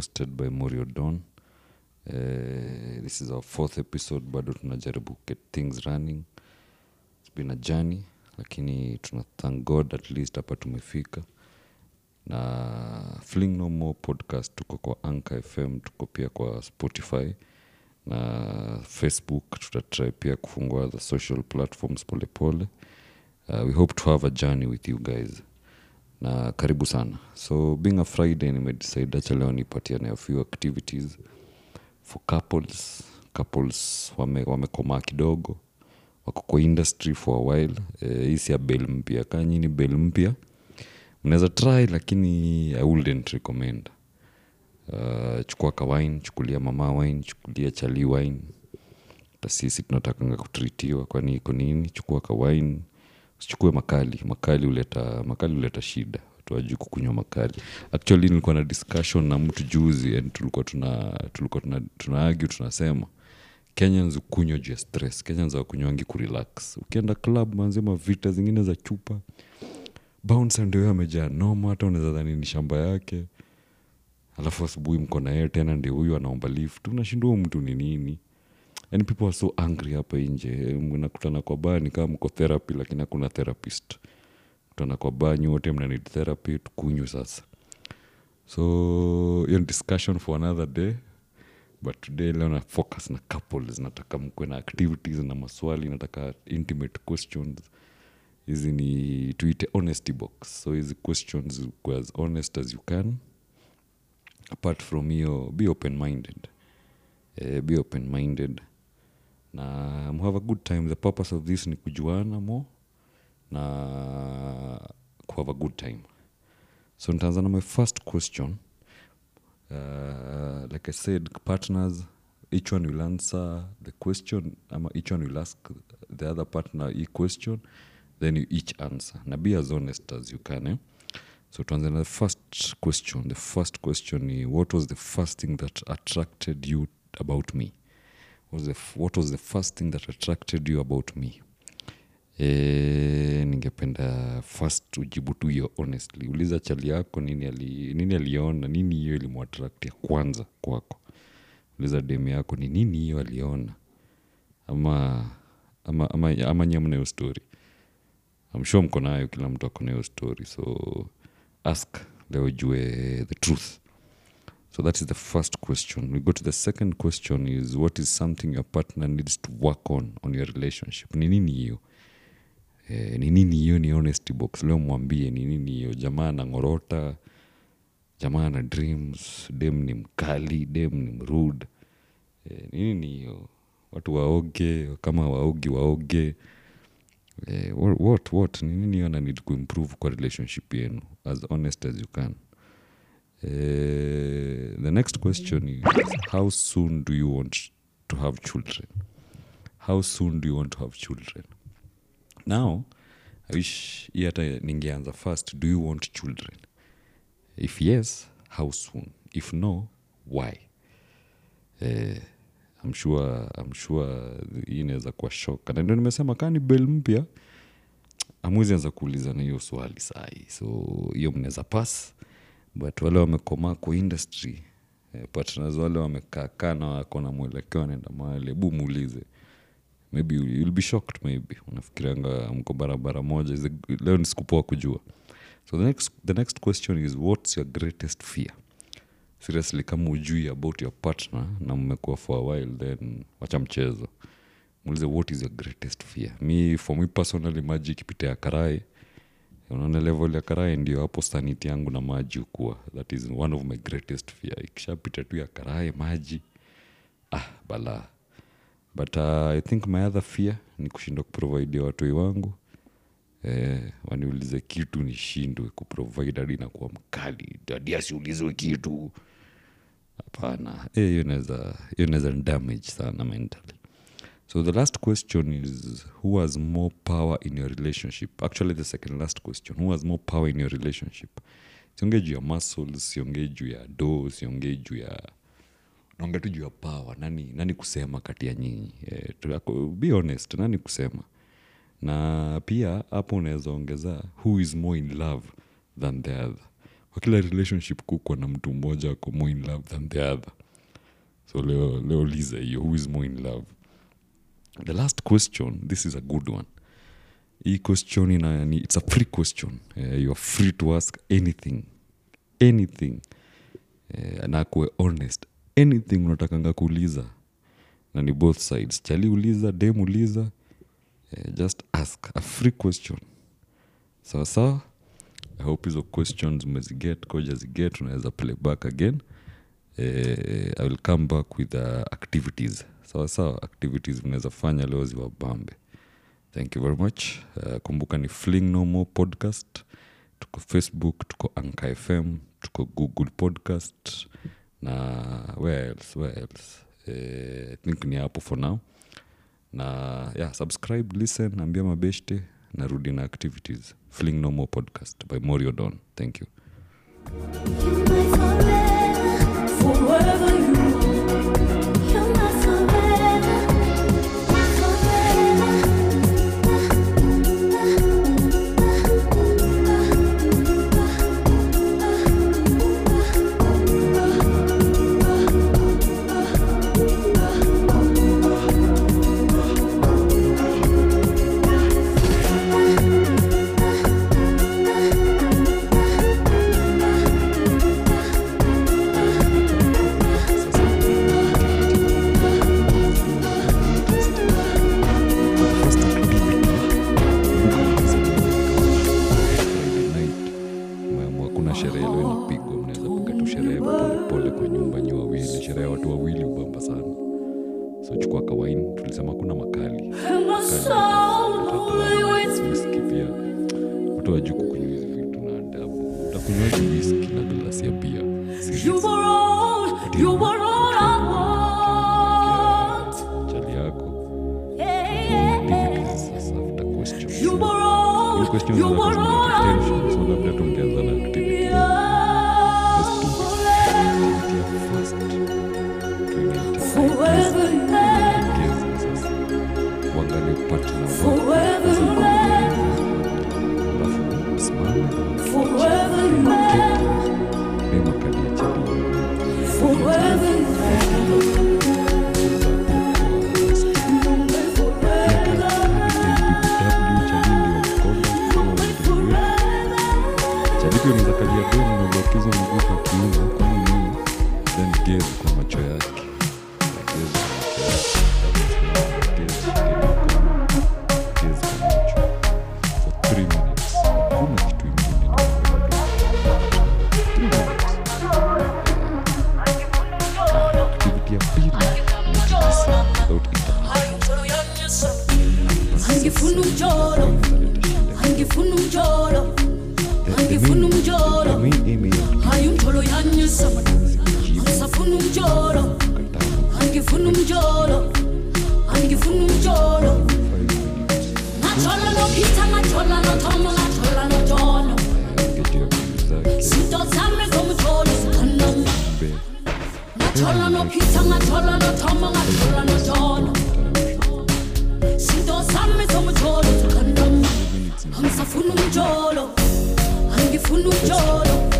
hosted by morio don uh, this is our fourth episode. Bado tunajaribu get things running. It's been a journey lakini tuna thank god at least hapa tumefika. Na fling no more podcast tuko kwa anchor fm tuko pia kwa spotify. Na facebook tutatry pia kufungua the social platforms polepole pole. uh, we hope to have a journey with you guys na karibu sana. So being a friday nimedecide acha leo nipatia nayo few activities for couples. Couples wame- wamekomaa kidogo wako kwa industry for a while. Eh, hii si ya bel mpya. Kaa nyini bel mpya. Mnaweza try lakini i wouldn't recommend. Uh, chukua ka wine chukulia mama wine chukulia chali wine. Sisi tunatakanga kutritiwa kwani iko nini? Chukua ka wine usichukue makali. Makali huleta makali huleta shida. Watu kukunywa makali. Actually nilikuwa na discussion na mtu juzi and tulikuwa tuna tulikuwa tuna, tuna argue tunasema kenyans ukunywa juu ya stress. Kenyans wakunywangi kurelax ukienda club manzima vita zingine za chupa bounce ndio huyo amejaa noma hata unaweza dhani ni shamba yake. Alafu asubuhi mko na yeye tena ndio huyu anaomba lift. Unashindua mtu ni nini yani people are so angry hapa nje. Mnakutana kwa baa ni kama mko therapy lakini hakuna therapist. Kutana kwa baa nyi wote mna therapy tukunywe sasa. So hiyo ni discussion for another day. But today leo na focus na couples. Nataka mkwe na activities na maswali nataka intimate questions. Hizi ni tuite honesty box. So hizi questions kwa as honest as you can. Apart from hiyo be open minded uh, be open minded na have a good time. The purpose of this ni kujuana mo na kuhave a good time. So nitaanza na my first question. Uh, like i said partners each one will answer the question ama each one will ask the other partner e question then you each answer. Na be as honest as you can eh? so tuanze na the first question. The first question ni what was the first thing that attracted you about me was the, what was the first thing that attracted you about me? E, ningependa first ujibu tu hiyo honestly. Uliza chali yako nini ali, nini nini hiyo ilimwattract ya kwanza kwako? Uliza demu yako ni nini hiyo aliona? Ama ama, ama, ama nyamna hiyo story. I'm sure mko nayo kila mtu ako na story so ask leo jue the truth so that is the first question. We go to the second question is what is something your partner needs to work on on your relationship? Ni nini hiyo? Eh, ni nini hiyo ni honesty box? Leo mwambie ni nini hiyo? Jamaa anang'orota jamaa ana dreams dem ni mkali dem ni mrude. Eh, ni nini hiyo? Watu waoge kama waogi waoge. Eh, what, what, ni nini hiyo ana need kuimprove kwa relationship yenu? As honest as you can Eh, the next question is how soon do you want to have children? How soon do you want to have children? Now i wish hata ningeanza first do you want children? If yes how soon? If no why? Uh, I'm sure, I'm sure inaweza kuwa shock. na ndio nimesema kaa ni bel mpya. Amwezi anza kuulizana hiyo swali sahi. So hiyo mnaweza pass but wale wamekomaa kwa industry eh, partners wale wamekaakaa na wako na mwelekeo wanaenda mahali hebu muulize. Maybe you- you'll be shocked maybe. Unafikirianga mko barabara moja Is it- leo ni sikupoa kujua. So the next, the next question is what's your greatest fear? Seriously kama ujui about your partner na mmekuwa for a while then wacha mchezo. Muulize what is your greatest fear? Mi for me personally maji ikipita ya karai unaona level ya karai ndio hapo saniti yangu na maji hukua. That is one of my greatest fear. Ikishapita tu ya karai maji. Ah balaa. But uh, i think my other fear ni kushindwa kuprovidia watoi wangu. Eh, waniulize kitu nishindwe kuprovide hadi nakuwa mkali. Adi asiulizwe kitu. Hapana. Eh, hiyo eh, inaweza damage sana mentally so the last question is who has more power in your relationship? Actually the second last question who has more power in your relationship? Siongee juu ya muscles siongee juu ya do siongee juu ya naongea tu juu ya power. Nani, nani kusema kati ya nyinyi? Eh, be honest nani kusema? Na pia hapo unaweza ongeza who is more in love than the other? Kwa kila relationship kukwa na mtu mmoja ako more in love than the other. So leo, leo liza hiyo who is more in love the last question this is a good one. Hii question ina, it's a free question. Uh, you are free to ask anything. Anything. Uh, na honest. Anything unatakanga kuuliza. Na ni both sides. Chali uliza dem uliza. Uh, just ask. A free question. Sawa sawa. I hope hizo questions umeziget koja ziget unaweza play back again. Uh, i will come back with uh, activities sawa sawa activities mnaweza fanya leo ziwabambe thank you very much. Uh, kumbuka ni fling no more podcast. Tuko facebook tuko anka fm tuko google podcast na where else i think ni hapo for now. Na yeah, subscribe listen ambia mabeshte narudi na activities. Fling no more podcast by morio don thank you. You kuna sherehe leo inapigwa. Mnaweza piga tu sherehe polepole kwa nyumba nyi wawili. Sherehe ya watu wawili ubamba sana. So chukua kawaini tulisema kuna makali. Wiski pia. Watu wajuu kukunywa hizi vitu na adabu. Utakunywaji wiski na glasia pia You were all, you were all I want. chali yako. After questions You were all, Hiyo questions you zinakuwa were zina all I tension, so labda tungeanza na activity umjolo Angifuna umjolo Ngajola nophitha ngajola nothomo ngajola notsholo Zinto zami zomjolo zikhanama Ngajola nophitha ngajola nothomo ngajola notsholo Zinto zami zomjolo zikhanama Angisafuna umjolo Angifuna umjolo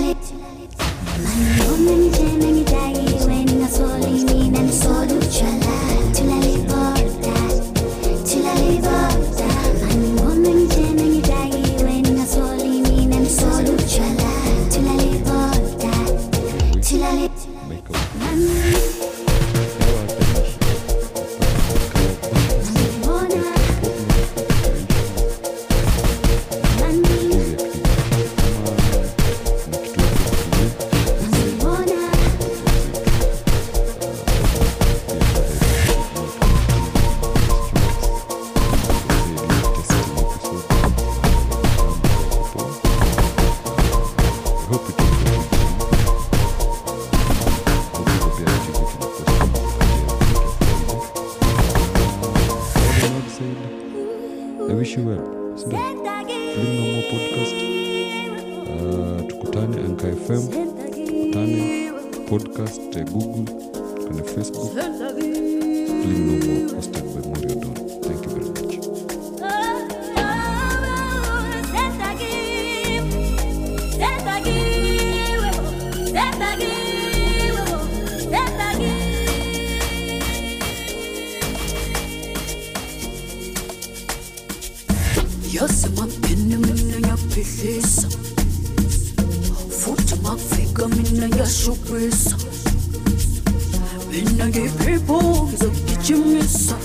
la lettre. You no more podcast. Uh, tukutane anka fm tukutane podcast eh, google kwenye facebook. Feeling hosted by morio don. Thank you very much yazıma kendimine yapılırsa Fırtıma figamine yaşıyorsa Beni gibi boğazı geçimizsa